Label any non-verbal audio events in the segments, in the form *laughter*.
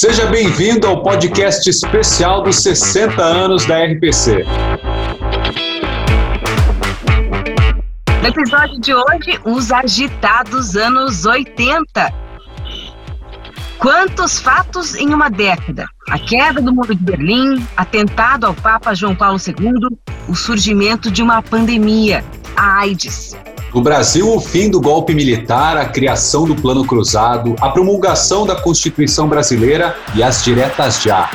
Seja bem-vindo ao podcast especial dos 60 anos da RPC. No episódio de hoje, os agitados anos 80. Quantos fatos em uma década? A queda do muro de Berlim, atentado ao Papa João Paulo II, o surgimento de uma pandemia, a AIDS. No Brasil, o fim do golpe militar, a criação do Plano Cruzado, a promulgação da Constituição Brasileira e as diretas já.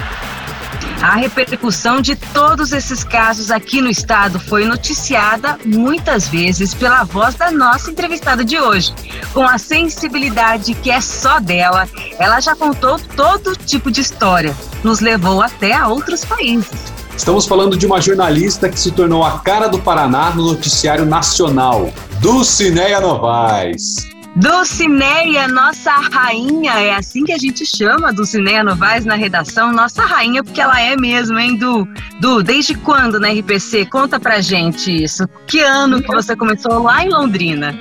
A repercussão de todos esses casos aqui no estado foi noticiada muitas vezes pela voz da nossa entrevistada de hoje. Com a sensibilidade que é só dela, ela já contou todo tipo de história, nos levou até a outros países. Estamos falando de uma jornalista que se tornou a cara do Paraná no noticiário nacional, Dulcineia Novaes. Dulcineia, nossa rainha, é assim que a gente chama Dulcineia Novaes na redação, nossa rainha, porque ela é mesmo, hein, Du? Du, desde quando na RPC? Conta pra gente isso. Que ano que você começou lá em Londrina?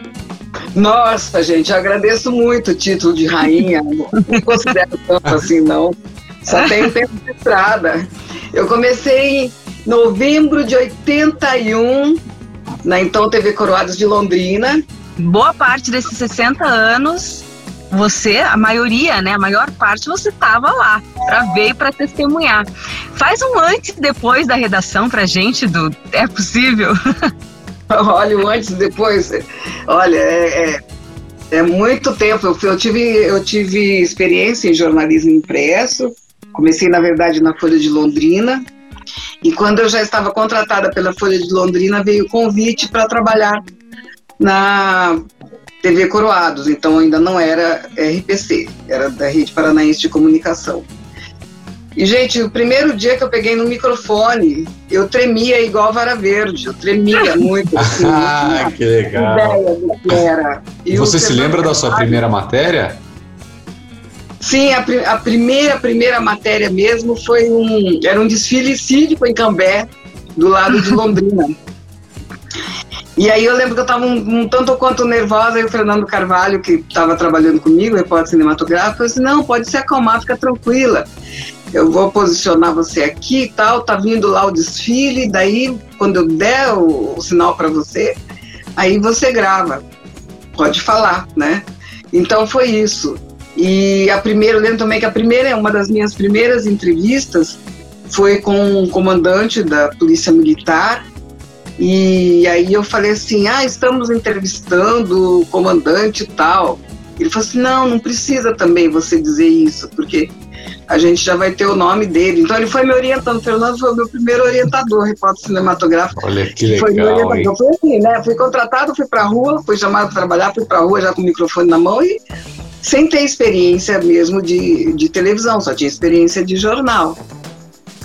Nossa, gente, agradeço muito o título de rainha, *laughs* não considero tanto assim, não. Só *laughs* tenho tempo de estrada. Eu comecei em novembro de 81, na então TV Coroados de Londrina. Boa parte desses 60 anos, você, a maioria, né, a maior parte, você estava lá para ver e para testemunhar. Faz um antes e depois da redação pra gente, do é possível? *laughs* Olha, o antes e depois. Olha, é, é, é muito tempo. Eu, eu, tive, eu tive experiência em jornalismo impresso, Comecei, na verdade, na Folha de Londrina. E quando eu já estava contratada pela Folha de Londrina, veio o convite para trabalhar na TV Coroados. Então ainda não era RPC, era da Rede Paranaense de Comunicação. E, gente, o primeiro dia que eu peguei no microfone, eu tremia igual vara verde, eu tremia *laughs* muito. Assim, ah, que legal. Ideia do que era. E Você se lembra da sua primeira matéria? Sim, a, a, primeira, primeira matéria mesmo foi um. Era um desfile cívico em Cambé, do lado de *laughs* Londrina. e aí eu lembro que eu estava um, um, tanto quanto nervosa, e o Fernando Carvalho, que estava trabalhando comigo, repórter cinematográfico, falou assim: não, pode se acalmar, fica tranquila. Eu vou posicionar você aqui e tal, tá vindo lá o desfile, daí quando eu der o, o sinal para você, aí você grava. Pode falar, né? Então foi isso. E a primeira, eu lembro também que a primeira, uma das minhas primeiras entrevistas foi com um comandante da Polícia Militar. E aí eu falei assim: ah, estamos entrevistando o comandante e tal. Ele falou assim: não, não precisa também você dizer isso, porque a gente já vai ter o nome dele. Então ele foi me orientando. O Fernando foi o meu primeiro orientador, repórter cinematográfico. Olha que legal. Foi meu. Foi assim, né? Fui contratado, fui pra rua, fui chamado para trabalhar, fui pra rua já com o microfone na mão e sem ter experiência mesmo de, de televisão, só tinha experiência de jornal.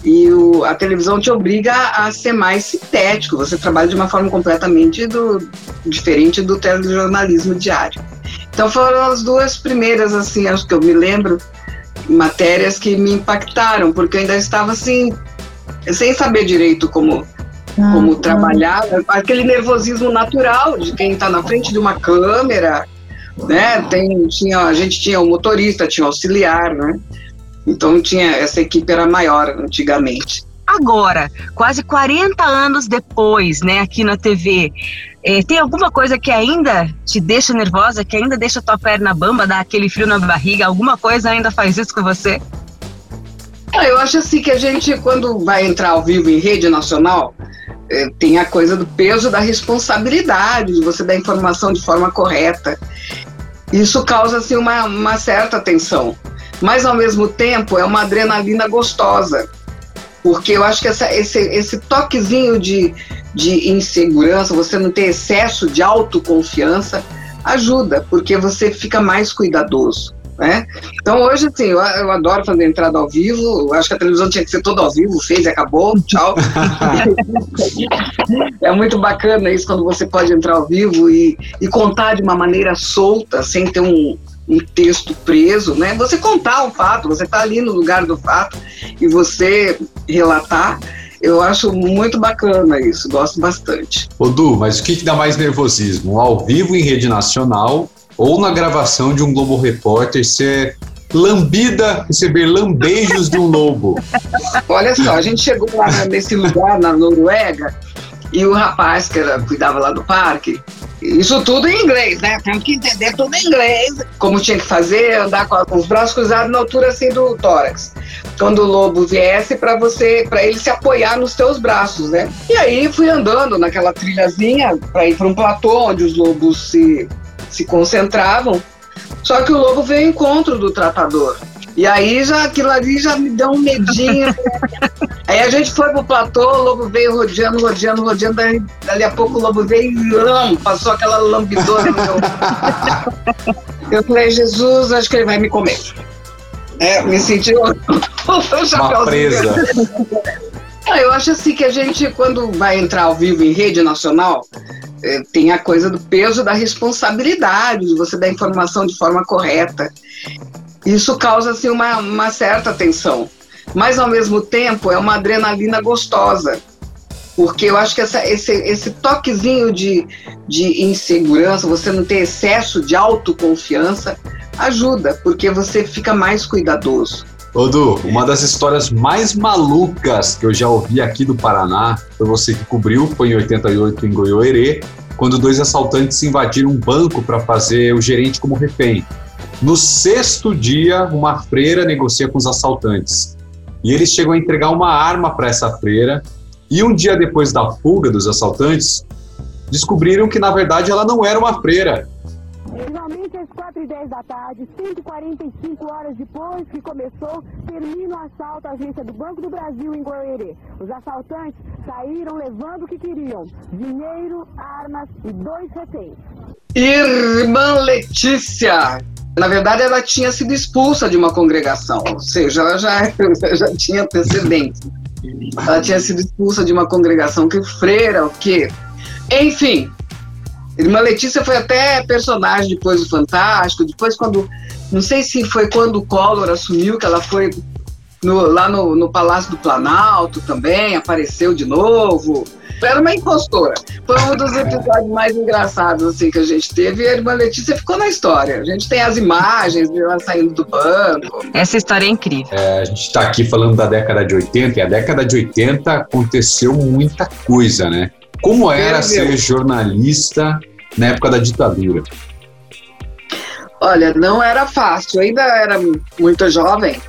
E o, a televisão te obriga a ser mais sintético, você trabalha de uma forma completamente do, diferente do telejornalismo diário. Então foram as duas primeiras, assim, acho que eu me lembro, matérias que me impactaram, porque eu ainda estava assim, sem saber direito como, como ah, trabalhar, aquele nervosismo natural de quem está na frente de uma câmera, né? Tem, tinha, a gente tinha o motorista, tinha o auxiliar, né? Então tinha essa equipe era maior antigamente. Agora, quase 40 anos depois, né, aqui na TV, é, tem alguma coisa que ainda te deixa nervosa, que ainda deixa tua perna bamba, dá aquele frio na barriga? Alguma coisa ainda faz isso com você? Ah, eu acho assim que a gente, quando vai entrar ao vivo em rede nacional, é, tem a coisa do peso da responsabilidade, de você dar informação de forma correta. Isso causa assim, uma, uma certa tensão. Mas, ao mesmo tempo, é uma adrenalina gostosa. Porque eu acho que essa, esse, esse toquezinho de, de insegurança, você não ter excesso de autoconfiança, ajuda, porque você fica mais cuidadoso. Né? Então hoje, assim, eu, eu, adoro fazer entrada ao vivo, eu acho que a televisão tinha que ser toda ao vivo, fez e acabou, tchau. *laughs* é muito bacana isso quando você pode entrar ao vivo e, e contar de uma maneira solta, sem ter um, um texto preso, né? Você contar o fato, você está ali no lugar do fato e você relatar. Eu acho muito bacana isso, gosto bastante. Ô Du, mas o que, que dá mais nervosismo? Ao vivo em rede nacional ou na gravação de um Globo Repórter ser lambida, receber lambejos de um lobo. Olha só, a gente chegou lá nesse lugar na Noruega e o rapaz que era, cuidava lá do parque, isso tudo em inglês, né? Temos que entender tudo em inglês. Como tinha que fazer, andar com, os braços cruzados na altura assim do tórax. Quando o lobo viesse para você, para ele se apoiar nos teus braços, né? E aí fui andando naquela trilhazinha para ir para um platô onde os lobos se, se concentravam. Só que o lobo veio ao encontro do tratador. E aí já aquilo ali já me deu um medinho. *laughs* aí a gente foi pro platô, o lobo veio rodeando, rodeando, rodeando, daí, dali a pouco o lobo veio e lam, passou aquela lambidona no meu. *laughs* Eu falei, Jesus, acho que ele vai me comer. É, me senti Uma *laughs* presa. Eu acho assim que a gente, quando vai entrar ao vivo em rede nacional, é, tem a coisa do peso da responsabilidade, de você dar informação de forma correta. Isso causa assim, uma, uma certa tensão. Mas, ao mesmo tempo, é uma adrenalina gostosa. Porque eu acho que essa, esse, esse toquezinho de, de insegurança, você não ter excesso de autoconfiança, ajuda, porque você fica mais cuidadoso. Odu, uma das histórias mais malucas que eu já ouvi aqui do Paraná, foi você que cobriu, foi em 88 em Goiôerê, quando dois assaltantes invadiram um banco para fazer o gerente como refém. No sexto dia, uma freira negocia com os assaltantes. E eles chegam a entregar uma arma para essa freira. E um dia depois da fuga dos assaltantes, descobriram que na verdade ela não era uma freira. Finalmente, às 4 e 10 da tarde, 145 horas depois que começou, termina o assalto à agência do Banco do Brasil em Goiânia. Os assaltantes saíram levando o que queriam: dinheiro, armas e dois reféns. Irmã Letícia, na verdade, ela tinha sido expulsa de uma congregação, ou seja, ela já, *laughs* já tinha antecedentes. Ela tinha sido expulsa de uma congregação que freira, o quê? Enfim, Irmã Letícia foi até personagem depois do Fantástico, depois quando, não sei se foi quando o Collor assumiu que ela foi no, lá no, no Palácio do Planalto também, apareceu de novo. Era uma impostora. Foi um dos episódios mais engraçados assim, que a gente teve e a irmã Letícia ficou na história. A gente tem as imagens dela saindo do banco. Essa história é incrível. É, a gente está aqui falando da década de 80 e a década de 80 aconteceu muita coisa, né? Como era ser jornalista na época da ditadura? Olha, não era fácil. Eu ainda era muito jovem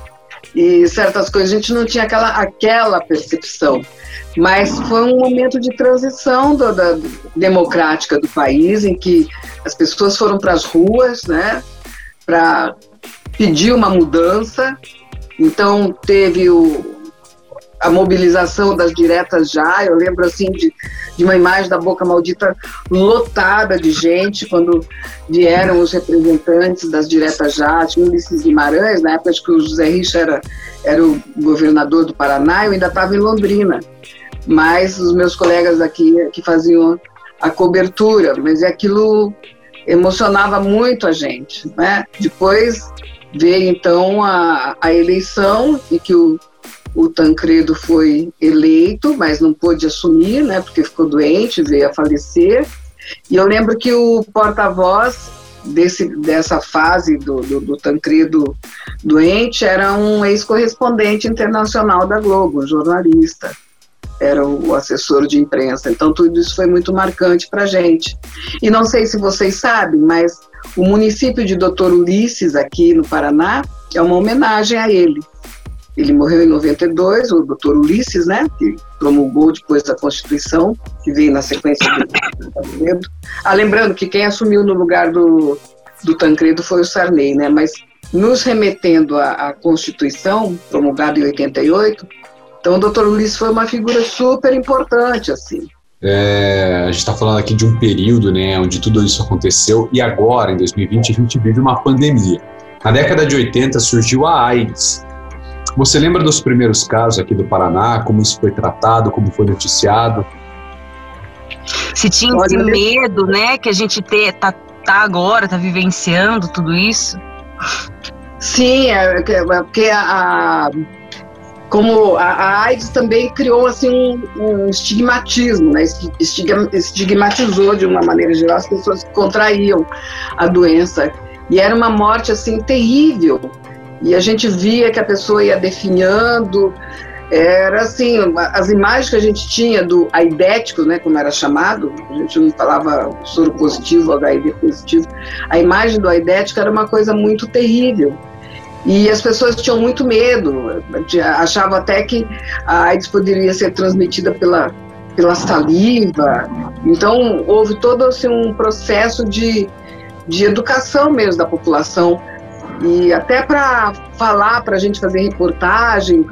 e certas coisas a gente não tinha aquela, aquela percepção. Mas foi um momento de transição do, da, democrática do país, em que as pessoas foram para as ruas, né, para pedir uma mudança. Então teve o, a mobilização das diretas já. Eu lembro assim de, de uma imagem da Boca Maldita lotada de gente quando vieram os representantes das diretas já. Tinha Ulisses Guimarães, na época que o José Richa era, era o governador do Paraná, eu ainda estava em Londrina. Mas os meus colegas aqui que faziam a cobertura, mas aquilo emocionava muito a gente, né? Depois veio então a, a eleição e que o o Tancredo foi eleito, mas não pôde assumir, né, porque ficou doente, veio a falecer. E eu lembro que o porta-voz desse, dessa fase do, do, do, Tancredo doente era um ex-correspondente internacional da Globo, um jornalista. Era o assessor de imprensa. Então, tudo isso foi muito marcante para a gente. E não sei se vocês sabem, mas o município de Doutor Ulisses, aqui no Paraná, é uma homenagem a ele. Ele morreu em 92, o doutor Ulisses, né, que promulgou depois da Constituição, que veio na sequência do Tancredo. Ah, lembrando que quem assumiu no lugar do, do Tancredo foi o Sarney, né, mas nos remetendo à, à Constituição, promulgada em 88, então o doutor Ulisses foi uma figura super importante, assim. É, a gente está falando aqui de um período né, onde tudo isso aconteceu e agora, em 2020, a gente vive uma pandemia. Na década de 80 surgiu a AIDS, você lembra dos primeiros casos aqui do Paraná, como isso foi tratado, como foi noticiado? Se tinha esse medo, né, que a gente te, tá, tá agora, tá vivenciando tudo isso? Sim, é, é, é porque a, como a, a, AIDS também criou assim um, um estigmatismo, né? estigmatizou de uma maneira geral as pessoas que contraíam a doença e era uma morte assim terrível e a gente via que a pessoa ia definhando, era assim, as imagens que a gente tinha do aidético, né, como era chamado, a gente não falava soro positivo, HIV positivo, a imagem do aidético era uma coisa muito terrível. E as pessoas tinham muito medo, achavam até que a AIDS poderia ser transmitida pela, pela saliva. Então, houve todo assim, um processo de, de educação mesmo da população e até para falar, para a gente fazer reportagem,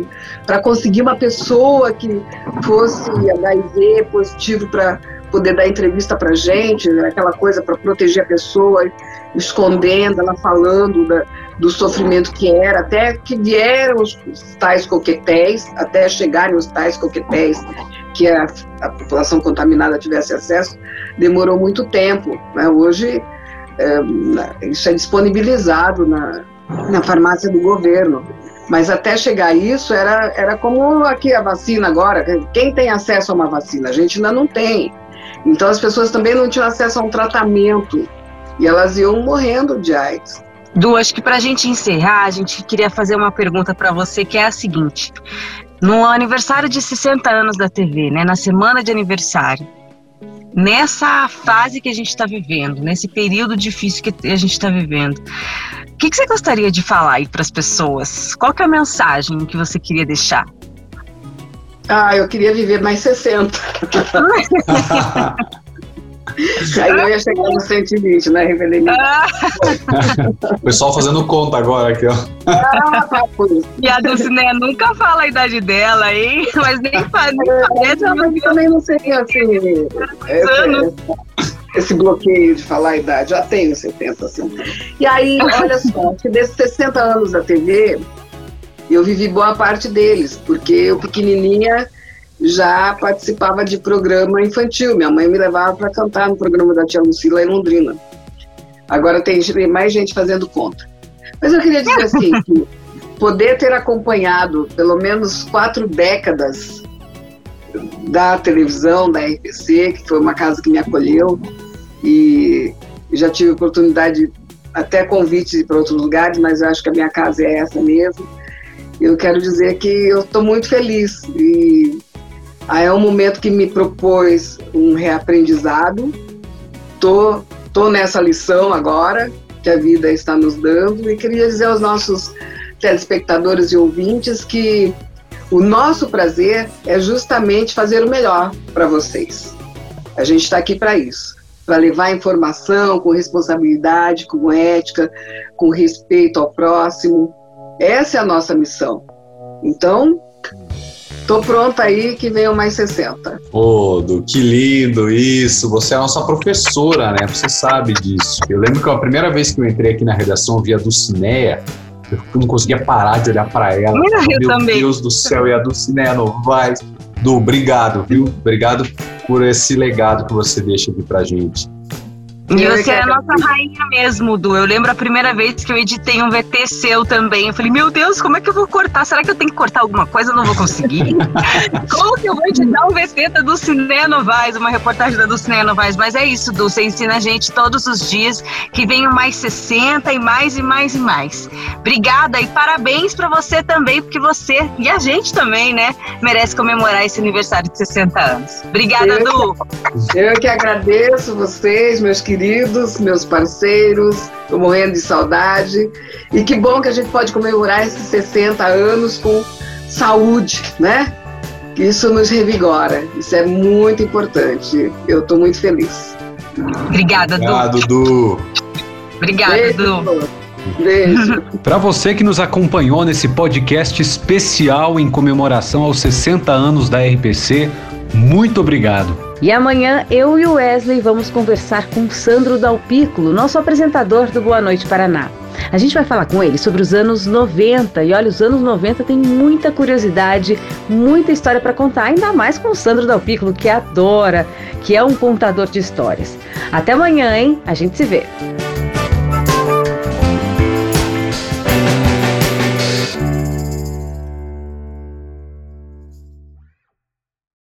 para conseguir uma pessoa que fosse HIV positivo para poder dar entrevista para gente, né? aquela coisa para proteger a pessoa, escondendo, ela falando da, do sofrimento que era, até que vieram os, os tais coquetéis, até chegarem os tais coquetéis que a, a população contaminada tivesse acesso, demorou muito tempo. Né? Hoje é, isso é disponibilizado na, na farmácia do governo. Mas até chegar isso, era, era como aqui a vacina agora. Quem tem acesso a uma vacina? A gente ainda não tem. Então as pessoas também não tinham acesso a um tratamento. E elas iam morrendo de AIDS. Du, acho que para a gente encerrar, a gente queria fazer uma pergunta para você, que é a seguinte. No aniversário de 60 anos da TV, né, na semana de aniversário, nessa fase que a gente está vivendo, nesse período difícil que a gente está vivendo. O que, que, você gostaria de falar aí para as pessoas? Qual é a mensagem que você queria deixar? Ah, eu queria viver mais 60. *laughs* *laughs* Aí eu ia chegar no 120, né? Revelei *laughs* O pessoal fazendo conta agora aqui, ó. *laughs* E a Dulcinea nunca fala a idade dela, hein? Mas nem, faz, é, parece. Mas também não seria assim. Esse, esse bloqueio de falar a idade. Já tenho 70, assim. E aí, olha só, que desses 60 anos da TV, eu vivi boa parte deles, porque eu pequenininha já participava de programa infantil. Minha mãe me levava para cantar no programa da tia Lucila em Londrina. Agora tem mais gente fazendo conta. Mas eu queria dizer assim, *laughs* que poder ter acompanhado pelo menos quatro décadas da televisão, da RPC, que foi uma casa que me acolheu, e já tive oportunidade, até convite para outros lugares, mas acho que a minha casa é essa mesmo. Eu quero dizer que eu estou muito feliz e Aí é um momento que me propôs um reaprendizado. Tô, tô nessa lição agora que a vida está nos dando e queria dizer aos nossos telespectadores e ouvintes que o nosso prazer é justamente fazer o melhor para vocês. A gente está aqui para isso, para levar informação com responsabilidade, com ética, com respeito ao próximo. Essa é a nossa missão. Então, Tô pronta aí que venham mais 60. Ô, oh, que lindo isso. Você é a nossa professora, né? Você sabe disso. Eu lembro que a primeira vez que eu entrei aqui na redação, eu via a Dulcineia, eu não conseguia parar de olhar para ela. Eu Meu também. Deus do céu, e a Dulcineia Novaes. Du, obrigado, viu? Obrigado por esse legado que você deixa aqui pra gente. E você é a nossa rainha mesmo, Du. Eu lembro a primeira vez que eu editei um VT seu também. Eu falei, meu Deus, como é que eu vou cortar? Será que eu tenho que cortar alguma coisa? Eu não vou conseguir. *laughs* como que eu vou editar um VT da Dulcinea Novaes, uma reportagem da Dulcinea Novaes? Mas é isso, Du. Você ensina a gente todos os dias que venham mais 60 e mais e mais e mais. Obrigada e parabéns para você também, porque você e a gente também, né, merece comemorar esse aniversário de 60 anos. Obrigada, eu Du. Eu que agradeço vocês, meus queridos queridos, meus parceiros, estou morrendo de saudade. E que bom que a gente pode comemorar esses 60 anos com saúde, né? Isso nos revigora, isso é muito importante. Eu estou muito feliz. Obrigada, Du. Obrigado, Du. Obrigada, Beijo, Du. Beijo. *laughs* Para você que nos acompanhou nesse podcast especial em comemoração aos 60 anos da RPC, muito obrigado. E amanhã eu e o Wesley vamos conversar com Sandro Dalpículo, nosso apresentador do Boa Noite Paraná. A gente vai falar com ele sobre os anos 90 e olha, os anos 90 tem muita curiosidade, muita história para contar, ainda mais com o Sandro Dalpículo, que adora, que é um contador de histórias. Até amanhã, hein? A gente se vê.